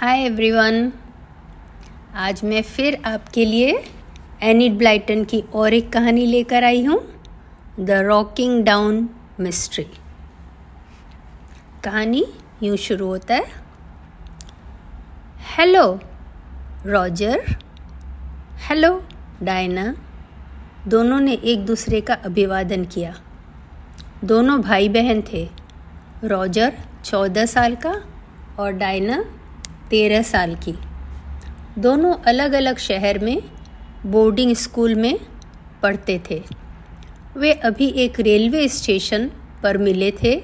Hi everyone आज मैं फिर आपके लिए एनिड ब्लाइटन की और एक कहानी लेकर आई हूँ द रॉकिंग डाउन मिस्ट्री कहानी यूँ शुरू होता है। हेलो रॉजर हेलो डायना दोनों ने एक दूसरे का अभिवादन किया। दोनों भाई बहन थे। रॉजर चौदह साल का और डायना तेरह साल की। दोनों अलग अलग शहर में बोर्डिंग स्कूल में पढ़ते थे। वे अभी एक रेलवे स्टेशन पर मिले थे,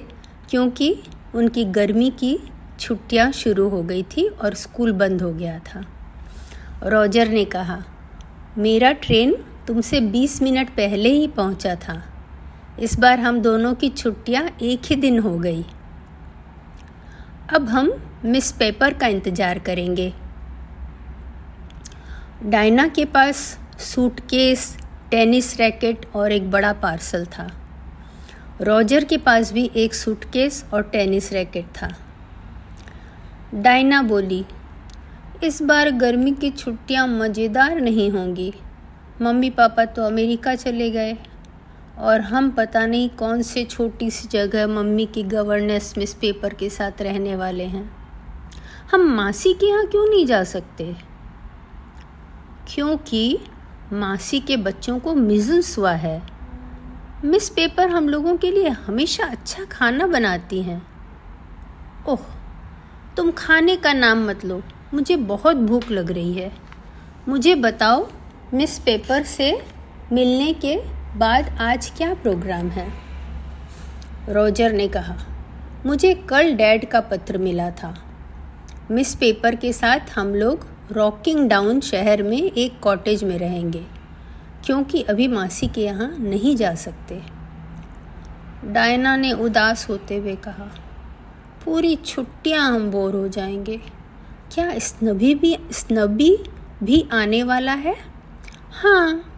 क्योंकि उनकी गर्मी की छुट्टियाँ शुरू हो गई थी और स्कूल बंद हो गया था। रॉजर ने कहा, मेरा ट्रेन तुमसे 20 मिनट पहले ही पहुँचा था। इस बार हम दोनों की छुट्टियाँ एक ही दिन हो गई। अब हम मिस पेपर का इंतज़ार करेंगे। डायना के पास सूटकेस टेनिस रैकेट और एक बड़ा पार्सल था। रॉजर के पास भी एक सूटकेस और टेनिस रैकेट था। डायना बोली, इस बार गर्मी की छुट्टियाँ मज़ेदार नहीं होंगी। मम्मी पापा तो अमेरिका चले गए। और हम पता नहीं कौन से छोटी सी जगह मम्मी की गवर्नेंस मिस पेपर के साथ रहने वाले हैं। हम मासी के यहाँ क्यों नहीं जा सकते? क्योंकि मासी के बच्चों को मिजन्स हुआ है। मिस पेपर हम लोगों के लिए हमेशा अच्छा खाना बनाती हैं। ओह, तुम खाने का नाम मत लो। मुझे बहुत भूख लग रही है। मुझे बताओ मिस पेपर से मिलने के बाद आज क्या प्रोग्राम है? रोजर ने कहा, मुझे कल डैड का पत्र मिला था। मिस पेपर के साथ हम लोग रॉकिंग डाउन शहर में एक कॉटेज में रहेंगे, क्योंकि अभी मासी के यहाँ नहीं जा सकते। डायना ने उदास होते हुए कहा, पूरी छुट्टियाँ हम बोर हो जाएँगे। क्या स्नबी भी स्नबी भी आने वाला है? हाँ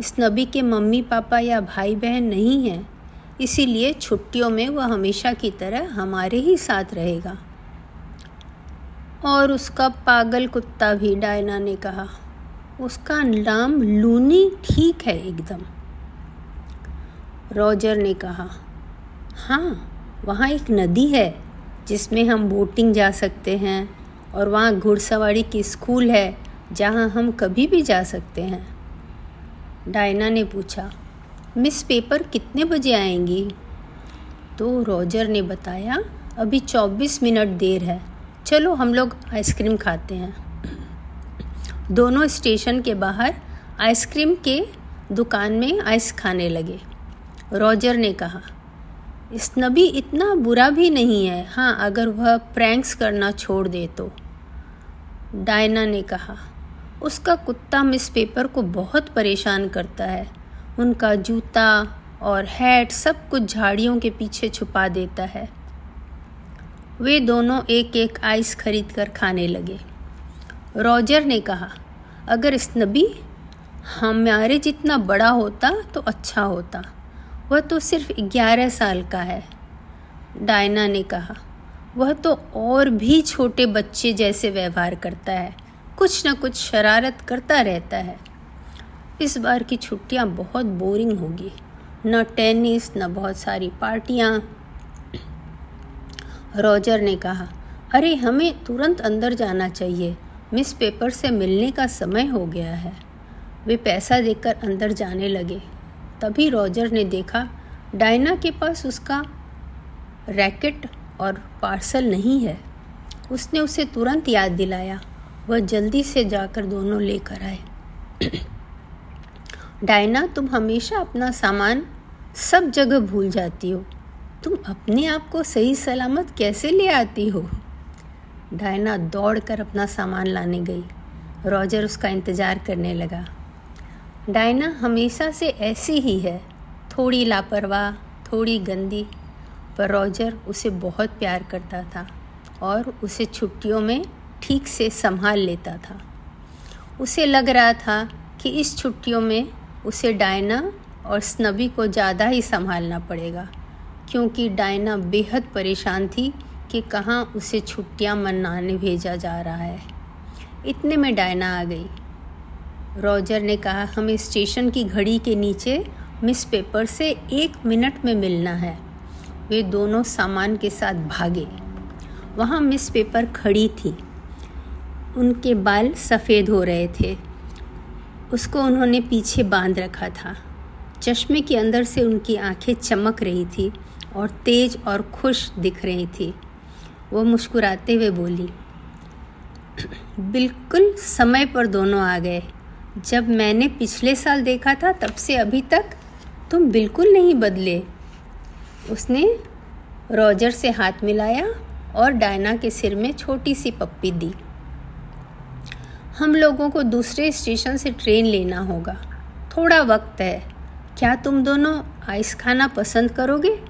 इस नबी के मम्मी पापा या भाई बहन नहीं हैं। इसीलिए छुट्टियों में वह हमेशा की तरह हमारे ही साथ रहेगा। और उसका पागल कुत्ता भी डायना ने कहा, उसका नाम लूनी ठीक है एकदम। रॉजर ने कहा हाँ वहाँ एक नदी है जिसमें हम बोटिंग जा सकते हैं और वहाँ घुड़सवारी की स्कूल है जहाँ हम कभी भी जा सकते हैं। डायना ने पूछा, मिस पेपर कितने बजे आएँगी? तो रॉजर ने बताया, अभी चौबीस मिनट देर है। चलो हम लोग आइसक्रीम खाते हैं। दोनों स्टेशन के बाहर आइसक्रीम के दुकान में आइस खाने लगे। रॉजर ने कहा, स्नबी इतना बुरा भी नहीं है। हाँ अगर वह प्रैंक्स करना छोड़ दे तो। डायना ने कहा उसका कुत्ता मिस पेपर को बहुत परेशान करता है। उनका जूता और हैट सब कुछ झाड़ियों के पीछे छुपा देता है। वे दोनों एक एक आइस खरीद कर खाने लगे। रॉजर ने कहा, अगर स्नबी हमारे जितना बड़ा होता तो अच्छा होता। वह तो सिर्फ़ ग्यारह साल का है। डायना ने कहा, वह तो और भी छोटे बच्चे जैसे व्यवहार करता है। कुछ ना कुछ शरारत करता रहता है। इस बार की छुट्टियाँ बहुत बोरिंग होगी। न टेनिस, न बहुत सारी पार्टियाँ। रॉजर ने कहा, अरे, हमें तुरंत अंदर जाना चाहिए। मिस पेपर से मिलने का समय हो गया है। वे पैसा देकर अंदर जाने लगे। तभी रॉजर ने देखा, डायना के पास उसका रैकेट और पार्सल नहीं है। उसने उसे तुरंत याद दिलाया। वह जल्दी से जाकर दोनों लेकर आए। डायना, तुम हमेशा अपना सामान सब जगह भूल जाती हो। तुम अपने आप को सही सलामत कैसे ले आती हो? डायना दौड़कर अपना सामान लाने गई। रॉजर उसका इंतज़ार करने लगा। डायना हमेशा से ऐसी ही है। थोड़ी लापरवाह, थोड़ी गंदी, पर रॉजर उसे बहुत प्यार करता था और उसे छुट्टियों में ठीक से संभाल लेता था। उसे लग रहा था कि इस छुट्टियों में उसे डायना और स्नबी को ज़्यादा ही संभालना पड़ेगा, क्योंकि डायना बेहद परेशान थी कि कहाँ उसे छुट्टियाँ मनाने भेजा जा रहा है। इतने में डायना आ गई। रॉजर ने कहा, हमें स्टेशन की घड़ी के नीचे मिस पेपर से एक मिनट में मिलना है। वे दोनों सामान के साथ भागे। वहाँ मिस पेपर खड़ी थी। उनके बाल सफ़ेद हो रहे थे। उसको उन्होंने पीछे बाँध रखा था। चश्मे के अंदर से उनकी आँखें चमक रही थी और तेज और खुश दिख रही थी। वो मुस्कुराते हुए बोली, बिल्कुल समय पर दोनों आ गए। जब मैंने पिछले साल देखा था, तब से अभी तक तुम बिल्कुल नहीं बदले। उसने रॉजर से हाथ मिलाया और डायना के सिर में छोटी सी पप्पी दी। हम लोगों को दूसरे स्टेशन से ट्रेन लेना होगा। थोड़ा वक्त है। क्या तुम दोनों आइस खाना पसंद करोगे?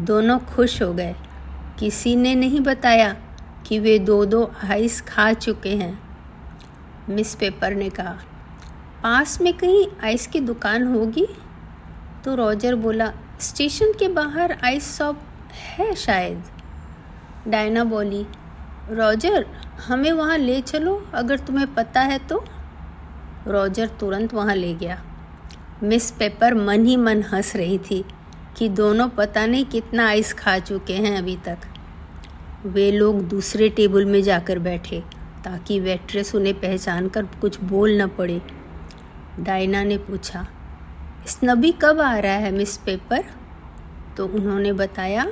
दोनों खुश हो गए। किसी ने नहीं बताया कि वे दो दो आइस खा चुके हैं। मिस पेपर ने कहा, पास में कहीं आइस की दुकान होगी? तो रॉजर बोला, स्टेशन के बाहर आइस शॉप है शायद? डायना बोली रॉजर, हमें वहाँ ले चलो, अगर तुम्हें पता है तो। रॉजर तुरंत वहाँ ले गया। मिस पेपर मन ही मन हंस रही थी कि दोनों पता नहीं कितना आइस खा चुके हैं अभी तक। वे लोग दूसरे टेबल में जाकर बैठे, ताकि वेट्रेस उन्हें पहचान कर कुछ बोल न पड़े। डायना ने पूछा स्नबी कब आ रहा है, मिस पेपर? तो उन्होंने बताया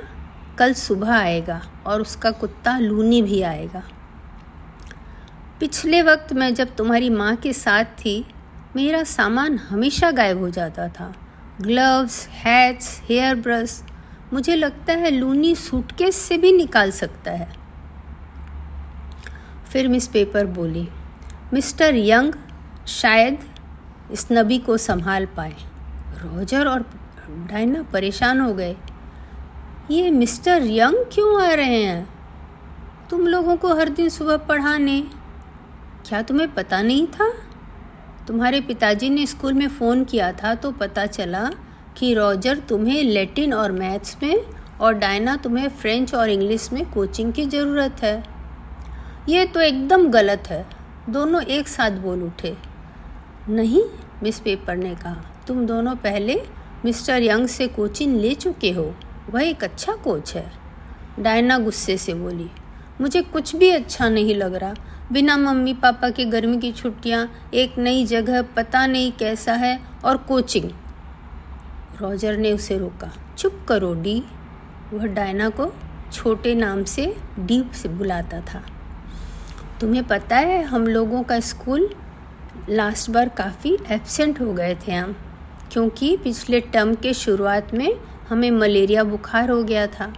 कल सुबह आएगा और उसका कुत्ता लूनी भी आएगा। पिछले वक्त मैं जब तुम्हारी माँ के साथ थी, मेरा सामान हमेशा गायब हो जाता था। ग्लव्स, हैट्स, हेयर ब्रश, मुझे लगता है लूनी सूटकेस से भी निकाल सकता है। फिर मिस पेपर बोली, मिस्टर यंग, शायद इस नबी को संभाल पाए। रोजर और डायना परेशान हो गए। ये मिस्टर यंग क्यों आ रहे हैं? तुम लोगों को हर दिन सुबह पढ़ाने। क्या तुम्हें पता नहीं था? तुम्हारे पिताजी ने स्कूल में फ़ोन किया था तो पता चला कि रॉजर तुम्हें लैटिन और मैथ्स में और डायना तुम्हें फ्रेंच और इंग्लिश में कोचिंग की ज़रूरत है। ये तो एकदम गलत है। दोनों एक साथ बोल उठे। नहीं, मिस पेपर ने कहा, तुम दोनों पहले मिस्टर यंग से कोचिंग ले चुके हो। वह एक अच्छा कोच है। डायना गुस्से से बोली, मुझे कुछ भी अच्छा नहीं लग रहा। बिना मम्मी पापा के गर्मी की छुट्टियाँ, एक नई जगह, पता नहीं कैसा है, और कोचिंग। रॉजर ने उसे रोका। चुप करो, डी। वह डायना को छोटे नाम से डी से बुलाता था। तुम्हें पता है, हम लोगों का स्कूल लास्ट बार काफ़ी एबसेंट हो गए थे हम, क्योंकि पिछले टर्म के शुरुआत में हमें मलेरिया बुखार हो गया था।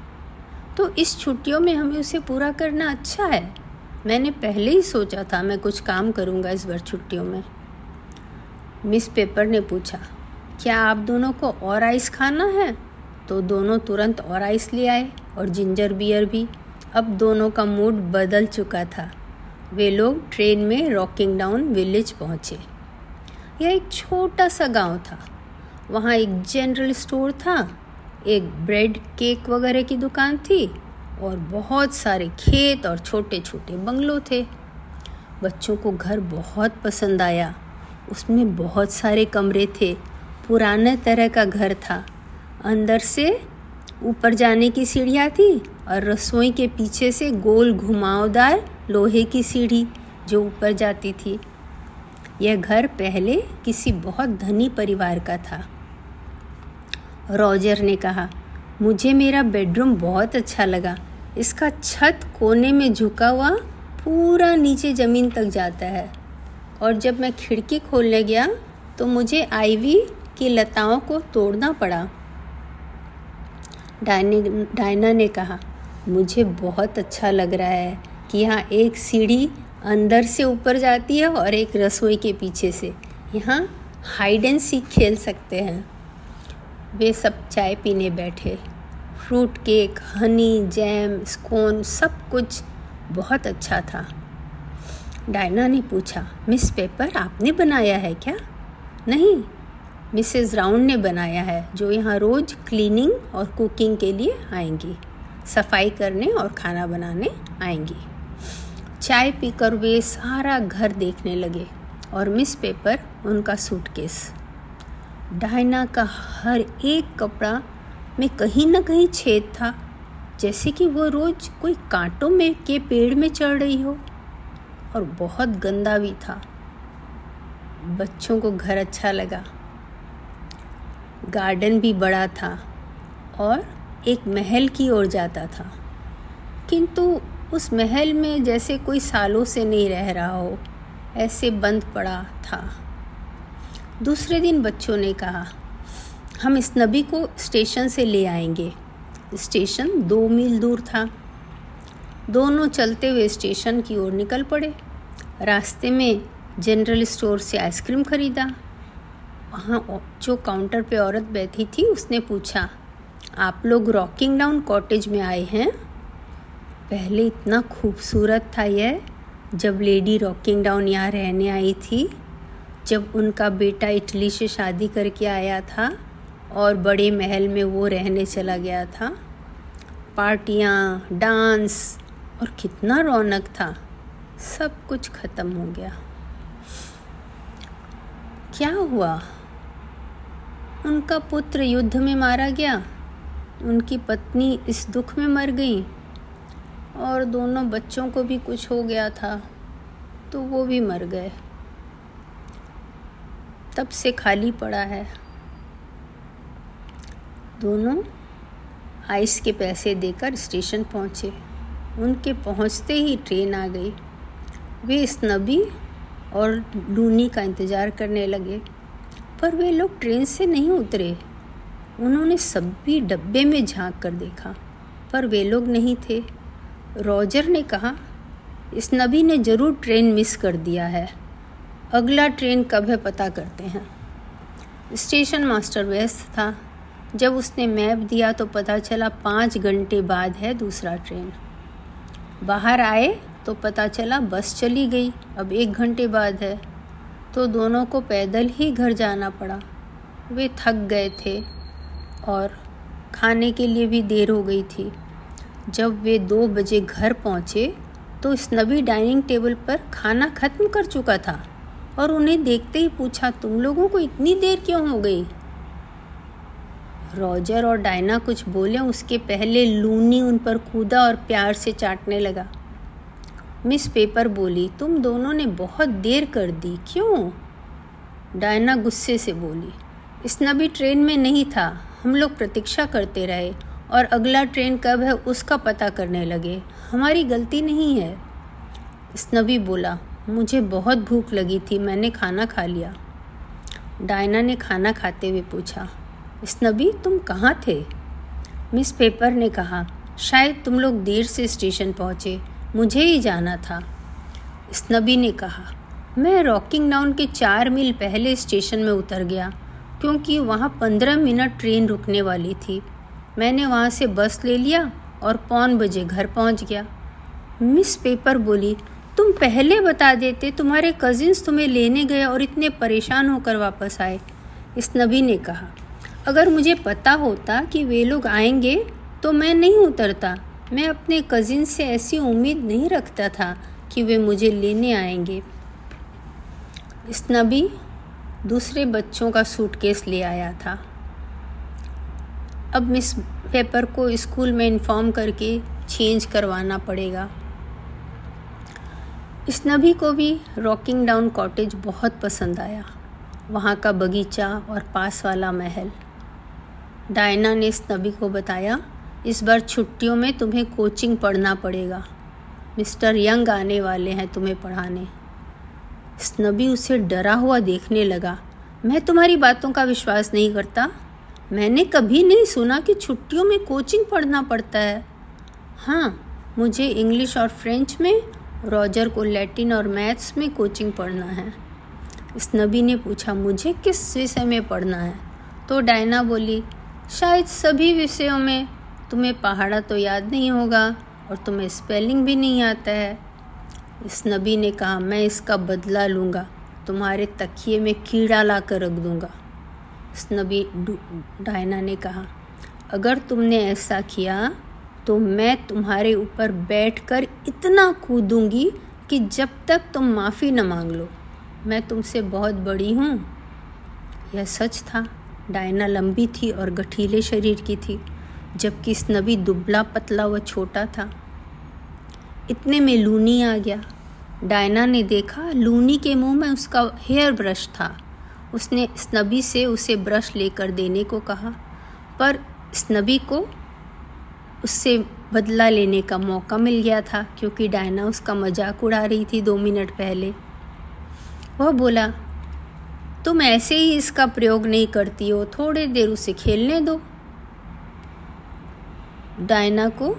तो इस छुट्टियों में हमें उसे पूरा करना अच्छा है। मैंने पहले ही सोचा था मैं कुछ काम करूँगा इस बार छुट्टियों में। मिस पेपर ने पूछा, क्या आप दोनों को और आइस खाना है? तो दोनों तुरंत और आइस ले आए और जिंजर बियर भी। अब दोनों का मूड बदल चुका था। वे लोग ट्रेन में रॉकिंग डाउन विलेज पहुँचे। यह एक छोटा सा गाँव था। वहाँ एक जनरल स्टोर था। एक ब्रेड केक वगैरह की दुकान थी और बहुत सारे खेत और छोटे छोटे बंगलों थे। बच्चों को घर बहुत पसंद आया। उसमें बहुत सारे कमरे थे। पुराने तरह का घर था। अंदर से ऊपर जाने की सीढ़ियाँ थी और रसोई के पीछे से गोल घुमावदार लोहे की सीढ़ी जो ऊपर जाती थी। यह घर पहले किसी बहुत धनी परिवार का था। रॉजर ने कहा, मुझे मेरा बेडरूम बहुत अच्छा लगा। इसका छत कोने में झुका हुआ पूरा नीचे ज़मीन तक जाता है। और जब मैं खिड़की खोलने गया तो मुझे आईवी की लताओं को तोड़ना पड़ा। डायने ने कहा, मुझे बहुत अच्छा लग रहा है कि यहाँ एक सीढ़ी अंदर से ऊपर जाती है और एक रसोई के पीछे से। यहाँ हाइड एंड सीख खेल सकते हैं। वे सब चाय पीने बैठे। Fruit cake, honey, jam, scone, सब कुछ बहुत अच्छा था। डायना ने पूछा, मिस पेपर, आपने बनाया है क्या? नहीं, मिसेस राउंड ने बनाया है, जो यहाँ रोज़ क्लीनिंग और कुकिंग के लिए आएँगी। सफ़ाई करने और खाना बनाने आएँगी। चाय पीकर वे सारा घर देखने लगे और मिस पेपर, उनका सूटकेस। डायना का हर एक कपड़ा में कहीं ना कहीं छेद था, जैसे कि वो रोज कोई कांटों में के पेड़ में चढ़ रही हो। और बहुत गंदा भी था। बच्चों को घर अच्छा लगा। गार्डन भी बड़ा था और एक महल की ओर जाता था। किंतु उस महल में जैसे कोई सालों से नहीं रह रहा हो, ऐसे बंद पड़ा था। दूसरे दिन बच्चों ने कहा, हम इस नबी को स्टेशन से ले आएँगे। स्टेशन दो मील दूर था। दोनों चलते हुए स्टेशन की ओर निकल पड़े। रास्ते में जनरल स्टोर से आइसक्रीम ख़रीदा। वहाँ जो काउंटर पे औरत बैठी थी, उसने पूछा, आप लोग रॉकिंग डाउन कॉटेज में आए हैं? पहले इतना खूबसूरत था यह, जब लेडी रॉकिंग डाउन यहाँ रहने आई थी। जब उनका बेटा इटली से शादी करके आया था और बड़े महल में वो रहने चला गया था, पार्टियाँ, डांस और कितना रौनक था, सब कुछ ख़त्म हो गया। क्या हुआ? उनका पुत्र युद्ध में मारा गया, उनकी पत्नी इस दुख में मर गई और दोनों बच्चों को भी कुछ हो गया था तो वो भी मर गए। तब से खाली पड़ा है। दोनों आइस के पैसे देकर स्टेशन पहुँचे। उनके पहुँचते ही ट्रेन आ गई। वे इस नबी और लूनी का इंतज़ार करने लगे, पर वे लोग ट्रेन से नहीं उतरे। उन्होंने सभी डब्बे में झाँक कर देखा, पर वे लोग नहीं थे। रॉजर ने कहा इस नबी ने ज़रूर ट्रेन मिस कर दिया है। अगला ट्रेन कब है पता करते हैं। स्टेशन मास्टर व्यस्त था। जब उसने मैप दिया तो पता चला पाँच घंटे बाद है दूसरा ट्रेन। बाहर आए तो पता चला बस चली गई। अब एक घंटे बाद है। तो दोनों को पैदल ही घर जाना पड़ा। वे थक गए थे और खाने के लिए भी देर हो गई थी। जब वे दो बजे घर पहुँचे तो इस नबी डाइनिंग टेबल पर खाना ख़त्म कर चुका था। और उन्हें देखते ही पूछा, तुम लोगों को इतनी देर क्यों हो गई? रॉजर और डायना कुछ बोले, उसके पहले लूनी उन पर कूदा और प्यार से चाटने लगा। मिस पेपर बोली, तुम दोनों ने बहुत देर कर दी, क्यों? डायना गुस्से से बोली, इस नबी ट्रेन में नहीं था, हम लोग प्रतीक्षा करते रहे और अगला ट्रेन कब है उसका पता करने लगे। हमारी गलती नहीं है। स्नबी बोला मुझे बहुत भूख लगी थी, मैंने खाना खा लिया। डायना ने खाना खाते हुए पूछा नबी, तुम कहाँ थे? मिस पेपर ने कहा, शायद तुम लोग देर से स्टेशन पहुँचे, मुझे ही जाना था। स्नबी ने कहा, मैं रॉकिंग डाउन के चार मील पहले स्टेशन में उतर गया, क्योंकि वहाँ पंद्रह मिनट ट्रेन रुकने वाली थी। मैंने वहाँ से बस ले लिया और पौन बजे घर पहुँच गया। मिस पेपर बोली तुम पहले बता देते तुम्हारे कजिन्स तुम्हें लेने गए और इतने परेशान होकर वापस आए, इस नबी ने कहा। अगर मुझे पता होता कि वे लोग आएँगे तो मैं नहीं उतरता। मैं अपने कज़िन से ऐसी उम्मीद नहीं रखता था कि वे मुझे लेने आएँगे। इस नबी दूसरे बच्चों का सूटकेस ले आया था। अब मिस पेपर को स्कूल में इन्फॉर्म करके चेंज करवाना पड़ेगा। इस नबी को भी रॉकिंग डाउन कॉटेज बहुत पसंद आया। वहाँ का बगीचा और पास वाला महल। डायना ने इस नबी को बताया, इस बार छुट्टियों में तुम्हें कोचिंग पढ़ना पड़ेगा। मिस्टर यंग आने वाले हैं तुम्हें पढ़ाने। इस नबी उसे डरा हुआ देखने लगा। मैं तुम्हारी बातों का विश्वास नहीं करता। मैंने कभी नहीं सुना कि छुट्टियों में कोचिंग पढ़ना पड़ता है। हाँ मुझे इंग्लिश और फ्रेंच में रॉजर को लैटिन और मैथ्स में कोचिंग पढ़ना है। इस नबी ने पूछा, मुझे किस विषय में पढ़ना है? तो डायना बोली, शायद सभी विषयों में। तुम्हें पहाड़ा तो याद नहीं होगा और तुम्हें स्पेलिंग भी नहीं आता है। इस नबी ने कहा, मैं इसका बदला लूँगा। तुम्हारे तकिए में कीड़ा ला कर रख दूँगा। इस नबी डायना ने कहा, अगर तुमने ऐसा किया तो मैं तुम्हारे ऊपर बैठकर इतना कूदूँगी कि जब तक तुम माफ़ी न मांग लो। मैं तुमसे बहुत बड़ी हूँ। यह सच था। डायना लंबी थी और गठीले शरीर की थी, जबकि स्नबी दुबला पतला व छोटा था। इतने में लूनी आ गया। डायना ने देखा, लूनी के मुँह में उसका हेयर ब्रश था। उसने स्नबी से उसे ब्रश लेकर देने को कहा, पर स्नबी को उससे बदला लेने का मौका मिल गया था, क्योंकि डायना उसका मज़ाक उड़ा रही थी दो मिनट पहले। वह बोला, तुम ऐसे ही इसका प्रयोग नहीं करती हो, थोड़ी देर उसे खेलने दो। डायना को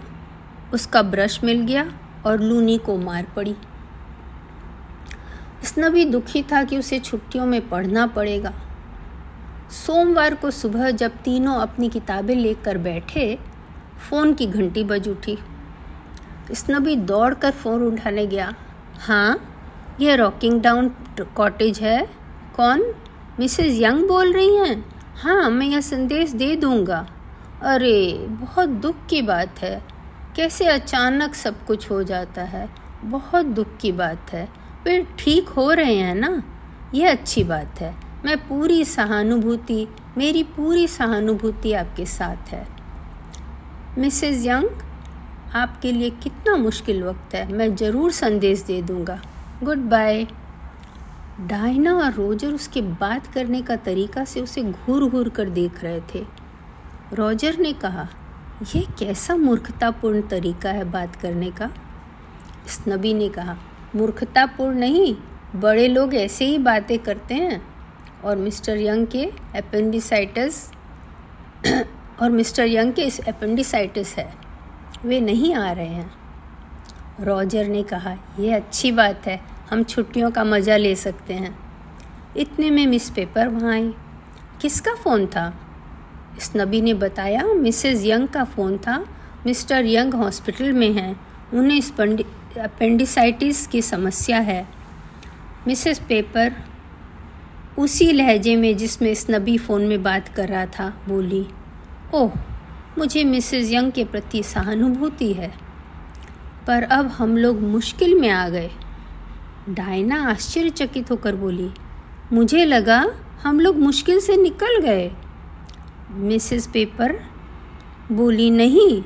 उसका ब्रश मिल गया और लूनी को मार पड़ी। भी दुखी था कि उसे छुट्टियों में पढ़ना पड़ेगा। सोमवार को सुबह जब तीनों अपनी किताबें लेकर बैठे फ़ोन की घंटी बज उठी। स्नबी दौड़ कर फ़ोन उठाने गया। हाँ यह रॉकिंग डाउन कॉटेज है। कौन? मिसेस यंग बोल रही हैं। हाँ मैं यह संदेश दे दूँगा। अरे, बहुत दुख की बात है। कैसे अचानक सब कुछ हो जाता है? बहुत दुख की बात है। फिर ठीक हो रहे हैं ना? यह अच्छी बात है। मैं पूरी सहानुभूति, मेरी पूरी सहानुभूति आपके साथ है। मिसेस यंग, आपके लिए कितना मुश्किल वक्त है। मैं ज़रूर संदेश दे दूँगा। गुड बाय डायना और रोजर उसके बात करने का तरीका से उसे घूर घूर कर देख रहे थे। रोजर ने कहा यह कैसा मूर्खतापूर्ण तरीका है बात करने का? स्नबी ने कहा, मूर्खतापूर्ण नहीं, बड़े लोग ऐसे ही बातें करते हैं। और मिस्टर यंग के अपेंडिसाइटिस और मिस्टर यंग के इस अपेंडिसाइटिस है, वे नहीं आ रहे हैं। रॉजर ने कहा यह अच्छी बात है, हम छुट्टियों का मज़ा ले सकते हैं। इतने में मिस पेपर वहाँ आई किसका फ़ोन था? स्नबी ने बताया, मिसेस यंग का फ़ोन था। मिस्टर यंग हॉस्पिटल में हैं। उन्हें अपेंडिसाइटिस की समस्या है। मिसेस पेपर उसी लहजे में जिसमें स्नबी फ़ोन में बात कर रहा था, बोली ओह, मुझे मिसेस यंग के प्रति सहानुभूति है। पर अब हम लोग मुश्किल में आ गए। डायना आश्चर्यचकित होकर बोली, मुझे लगा हम लोग मुश्किल से निकल गए। मिसेस पेपर बोली, नहीं,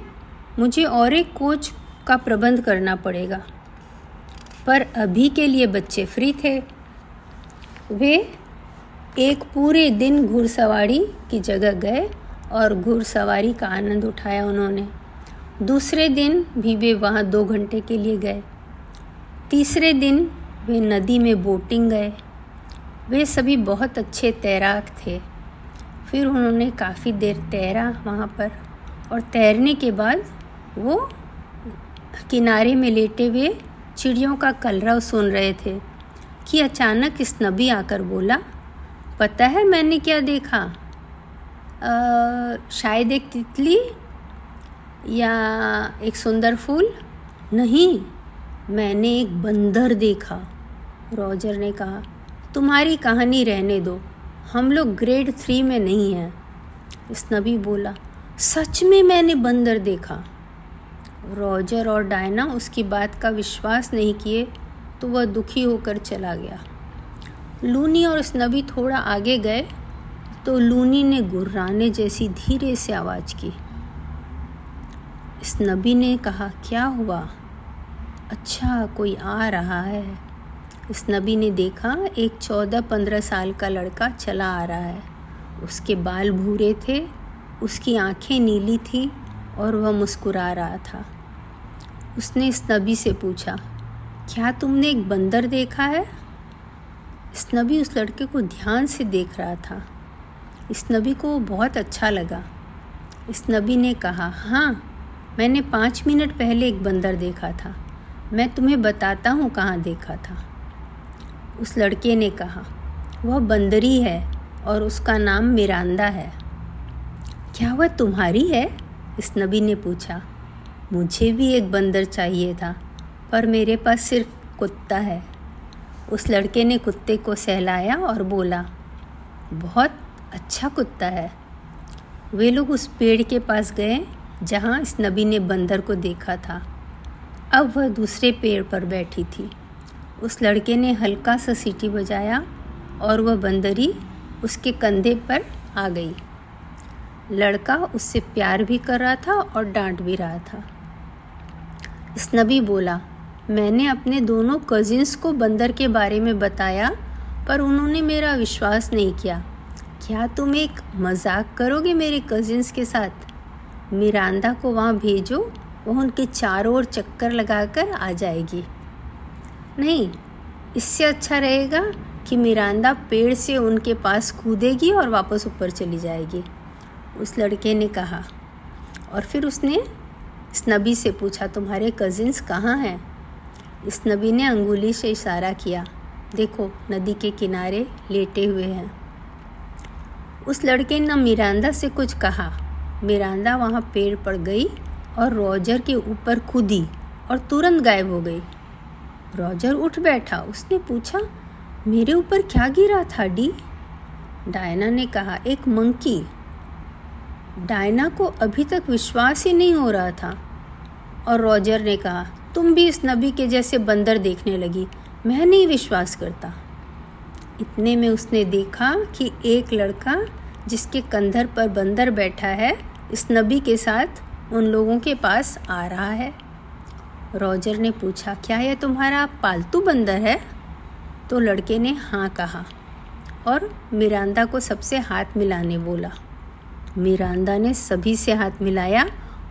मुझे और एक कोच का प्रबंध करना पड़ेगा। पर अभी के लिए बच्चे फ्री थे। वे एक पूरे दिन घुड़सवारी की जगह गए और घुड़सवारी का आनंद उठाया उन्होंने। दूसरे दिन भी वे वहाँ दो घंटे के लिए गए। तीसरे दिन वे नदी में बोटिंग गए। वे सभी बहुत अच्छे तैराक थे। फिर उन्होंने काफ़ी देर तैरा वहाँ पर और तैरने के बाद वो किनारे में लेटे हुए चिड़ियों का कलरव सुन रहे थे कि अचानक इस नबी आकर बोला, पता है मैंने क्या देखा? शायद एक तितली या एक सुंदर फूल? नहीं, मैंने एक बंदर देखा। रॉजर ने कहा, तुम्हारी कहानी रहने दो। हम लोग ग्रेड थ्री में नहीं हैं। इस नबी बोला, सच में मैंने बंदर देखा। रॉजर और डायना उसकी बात का विश्वास नहीं किए तो वह दुखी होकर चला गया। लूनी और स्नबी थोड़ा आगे गए तो लूनी ने गुर्राने जैसी धीरे से आवाज़ की। इस नबी ने कहा, क्या हुआ? अच्छा कोई आ रहा है। इस नबी ने देखा, एक चौदह पंद्रह साल का लड़का चला आ रहा है। उसके बाल भूरे थे, उसकी आँखें नीली थी और वह मुस्कुरा रहा था। उसने इस नबी से पूछा, क्या तुमने एक बंदर देखा है? इस नबी उस लड़के को ध्यान से देख रहा था। स्नबी को बहुत अच्छा लगा। इस नबी ने कहा हाँ मैंने पाँच मिनट पहले एक बंदर देखा था। मैं तुम्हें बताता हूँ कहाँ देखा था। उस लड़के ने कहा, वह बंदरी है और उसका नाम मिरांदा है। क्या वह तुम्हारी है? इस नबी ने पूछा, मुझे भी एक बंदर चाहिए था, पर मेरे पास सिर्फ़ कुत्ता है। उस लड़के ने कुत्ते को सहलाया और बोला, बहुत अच्छा कुत्ता है। वे लोग उस पेड़ के पास गए, जहाँ इस नबी ने बंदर को देखा था। अब वह दूसरे पेड़ पर बैठी थी। उस लड़के ने हल्का सा सीटी बजाया और वह बंदरी उसके कंधे पर आ गई। लड़का उससे प्यार भी कर रहा था और डांट भी रहा था। इस नबी बोला, मैंने अपने दोनों कजिन्स को बंदर के बारे में बताया, पर उन्होंने मेरा विश्वास नहीं किया। क्या तुम एक मज़ाक करोगे मेरे कजिन्स के साथ? मिरांदा को वहाँ भेजो वह उनके चारों ओर चक्कर लगाकर आ जाएगी। नहीं, इससे अच्छा रहेगा कि मिरांदा पेड़ से उनके पास कूदेगी और वापस ऊपर चली जाएगी। उस लड़के ने कहा, और फिर उसने इस नबी से पूछा, तुम्हारे कजिन्स कहाँ हैं? इस नबी ने अंगुली से इशारा किया, देखो, नदी के किनारे लेटे हुए हैं। उस लड़के ने मिरांदा से कुछ कहा। मिरांदा वहाँ पेड़ पर गई और रॉजर के ऊपर कूदी और तुरंत गायब हो गई। रॉजर उठ बैठा। उसने पूछा, मेरे ऊपर क्या गिरा था, डी? डायना ने कहा, एक मंकी। डायना को अभी तक विश्वास ही नहीं हो रहा था। और रॉजर ने कहा, तुम भी इस नबी के जैसे बंदर देखने लगी। मैं नहीं विश्वास करता। इतने में उसने देखा कि एक लड़का जिसके कंधर पर बंदर बैठा है, इस नबी के साथ उन लोगों के पास आ रहा है। रॉजर ने पूछा, क्या यह तुम्हारा पालतू बंदर है? तो लड़के ने हाँ कहा और मिरांदा को सबसे हाथ मिलाने बोला। मिरांदा ने सभी से हाथ मिलाया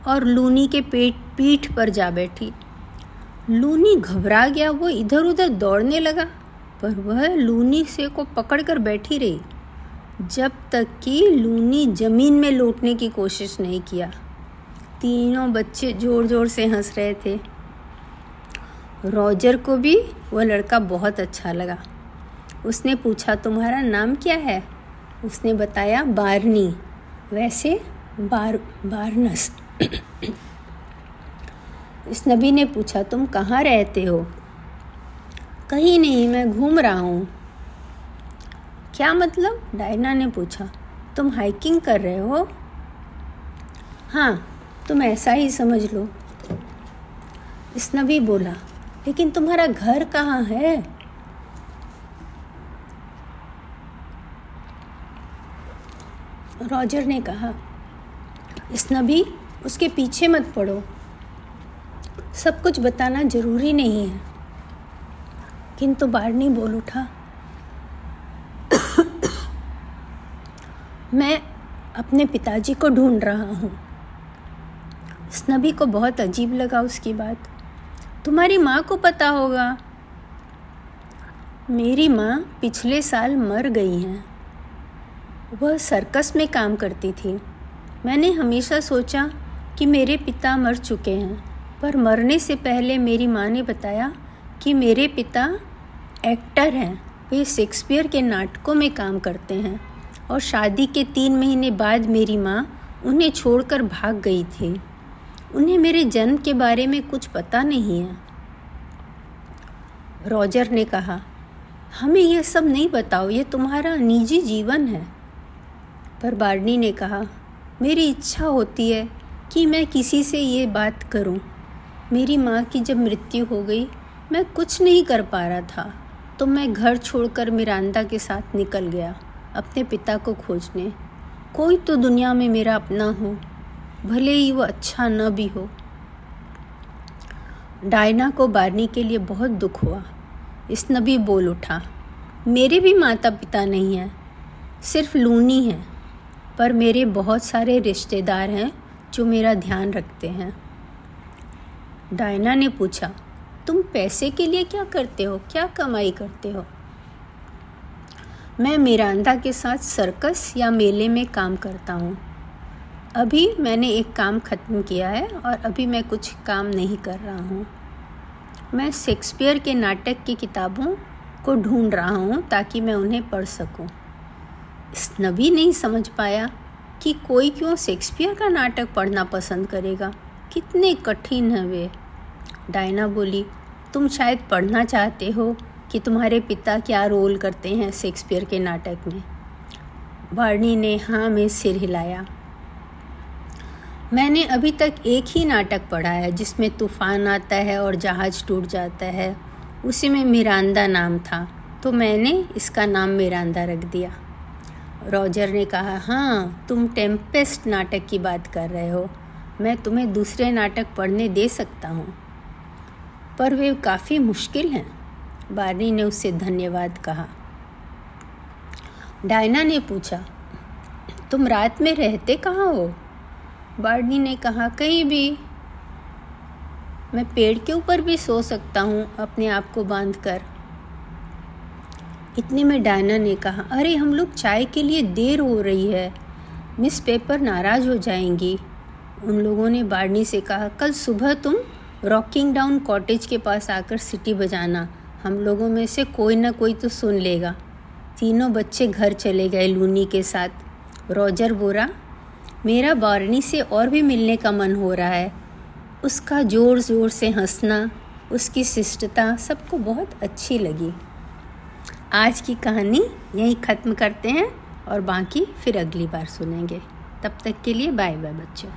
और लूनी के पेट, पीठ पर जा बैठी। लूनी घबरा गया, वो इधर उधर दौड़ने लगा। पर वह लूनी से को पकड़कर बैठी रही, जब तक कि लूनी ज़मीन में लौटने की कोशिश नहीं किया। तीनों बच्चे ज़ोर ज़ोर से हंस रहे थे। रॉजर को भी वह लड़का बहुत अच्छा लगा। उसने पूछा, तुम्हारा नाम क्या है? उसने बताया, बारनी। वैसे, बार, बारनस। इस नबी ने पूछा, तुम कहाँ रहते हो? कहीं नहीं मैं घूम रहा हूँ। क्या मतलब? डायना ने पूछा। तुम हाइकिंग कर रहे हो? हाँ तुम ऐसा ही समझ लो। इस नबी बोला, लेकिन तुम्हारा घर कहाँ है? रॉजर ने कहा इस नबी उसके पीछे मत पड़ो। सब कुछ बताना ज़रूरी नहीं है। किंतु बारनी बोल उठा। मैं अपने पिताजी को ढूंढ रहा हूँ। स्नबी को बहुत अजीब लगा उसकी बात। तुम्हारी माँ को पता होगा। मेरी माँ पिछले साल मर गई हैं। वह सर्कस में काम करती थी। मैंने हमेशा सोचा कि मेरे पिता मर चुके हैं, पर मरने से पहले मेरी माँ ने बताया कि मेरे पिता एक्टर हैं। वे शेक्सपियर के नाटकों में काम करते हैं और शादी के तीन महीने बाद मेरी माँ उन्हें छोड़कर भाग गई थी। उन्हें मेरे जन्म के बारे में कुछ पता नहीं है। रॉजर ने कहा, हमें यह सब नहीं बताओ, ये तुम्हारा निजी जीवन है। पर बार्नी ने कहा, मेरी इच्छा होती है कि मैं किसी से ये बात करूँ। मेरी माँ की जब मृत्यु हो गई मैं कुछ नहीं कर पा रहा था तो मैं घर छोड़कर मिरांदा के साथ निकल गया, अपने पिता को खोजने। कोई तो दुनिया में मेरा अपना हो, भले ही वो अच्छा न भी हो। डायना को बारनी के लिए बहुत दुख हुआ। इस नबी बोल उठा, मेरे भी माता पिता नहीं हैं, सिर्फ़ लूनी हैं, पर मेरे बहुत सारे रिश्तेदार हैं जो मेरा ध्यान रखते हैं। डायना ने पूछा तुम पैसे के लिए क्या करते हो? क्या कमाई करते हो? मैं मिरांदा के साथ सर्कस या मेले में काम करता हूँ। अभी मैंने एक काम ख़त्म किया है और अभी मैं कुछ काम नहीं कर रहा हूँ। मैं शेक्सपियर के नाटक की किताबों को ढूंढ रहा हूँ ताकि मैं उन्हें पढ़ सकूँ। इस नबी नहीं समझ पाया कि कोई क्यों शेक्सपियर का नाटक पढ़ना पसंद करेगा। कितने कठिन है वे। डायना बोली, तुम शायद पढ़ना चाहते हो कि तुम्हारे पिता क्या रोल करते हैं शेक्सपियर के नाटक में? वार्नी ने हाँ में सिर हिलाया। मैंने अभी तक एक ही नाटक पढ़ा है, जिसमें तूफ़ान आता है और जहाज़ टूट जाता है। उसी में मिरांदा नाम था तो मैंने इसका नाम मिरांदा रख दिया। रॉजर ने कहा हाँ तुम टेम्पेस्ट नाटक की बात कर रहे हो। मैं तुम्हें दूसरे नाटक पढ़ने दे सकता हूँ। पर वे काफ़ी मुश्किल हैं, बारनी ने उससे धन्यवाद कहा। डायना ने पूछा, तुम रात में रहते कहाँ हो? बार्नी ने कहा, कहीं भी। मैं पेड़ के ऊपर भी सो सकता हूँ अपने आप को बाँध कर इतने में डायना ने कहा, अरे, हम लोग चाय के लिए देर हो रही है। मिस पेपर नाराज़ हो जाएँगी। उन लोगों ने बार्नी से कहा, कल सुबह तुम रॉकिंग डाउन कॉटेज के पास आकर सिटी बजाना। हम लोगों में से कोई ना कोई तो सुन लेगा। तीनों बच्चे घर चले गए लूनी के साथ। रॉजर बोरा, मेरा बारनी से और भी मिलने का मन हो रहा है। उसका ज़ोर ज़ोर से हंसना, उसकी शिष्टता सबको बहुत अच्छी लगी। आज की कहानी यहीं ख़त्म करते हैं और बाकी फिर अगली बार सुनेंगे। तब तक के लिए बाय बाय बच्चों।